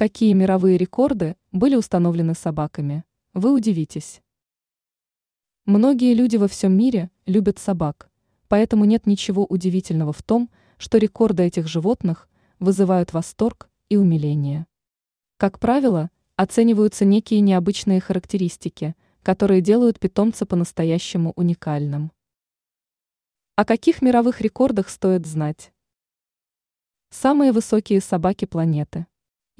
Какие мировые рекорды были установлены собаками? Вы удивитесь. Многие люди во всем мире любят собак, поэтому нет ничего удивительного в том, что рекорды этих животных вызывают восторг и умиление. Как правило, оцениваются некие необычные характеристики, которые делают питомца по-настоящему уникальным. О каких мировых рекордах стоит знать? Самые высокие собаки планеты.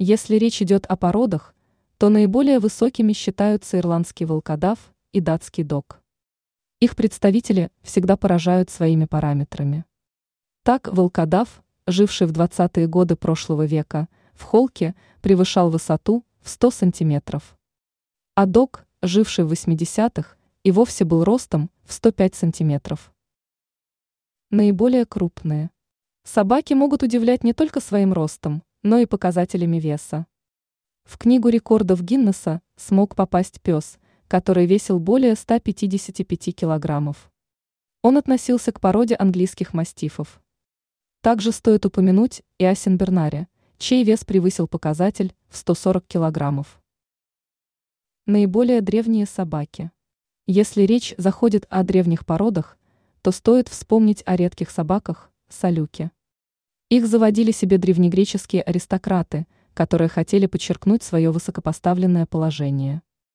Если речь идет о породах, то наиболее высокими считаются ирландский волкодав и датский дог. Их представители всегда поражают своими параметрами. Так волкодав, живший в 20-е годы прошлого века, в холке превышал высоту в 100 сантиметров. А дог, живший в 80-х, и вовсе был ростом в 105 сантиметров. Наиболее крупные. Собаки могут удивлять не только своим ростом, но и показателями веса. В книгу рекордов Гиннесса смог попасть пес, который весил более 155 килограммов. Он относился к породе английских мастифов. Также стоит упомянуть и о Сенбернаре, чей вес превысил показатель в 140 килограммов. Наиболее древние собаки. Если речь заходит о древних породах, то стоит вспомнить о редких собаках – салюки. Их заводили себе древнегреческие аристократы, которые хотели подчеркнуть свое высокопоставленное положение.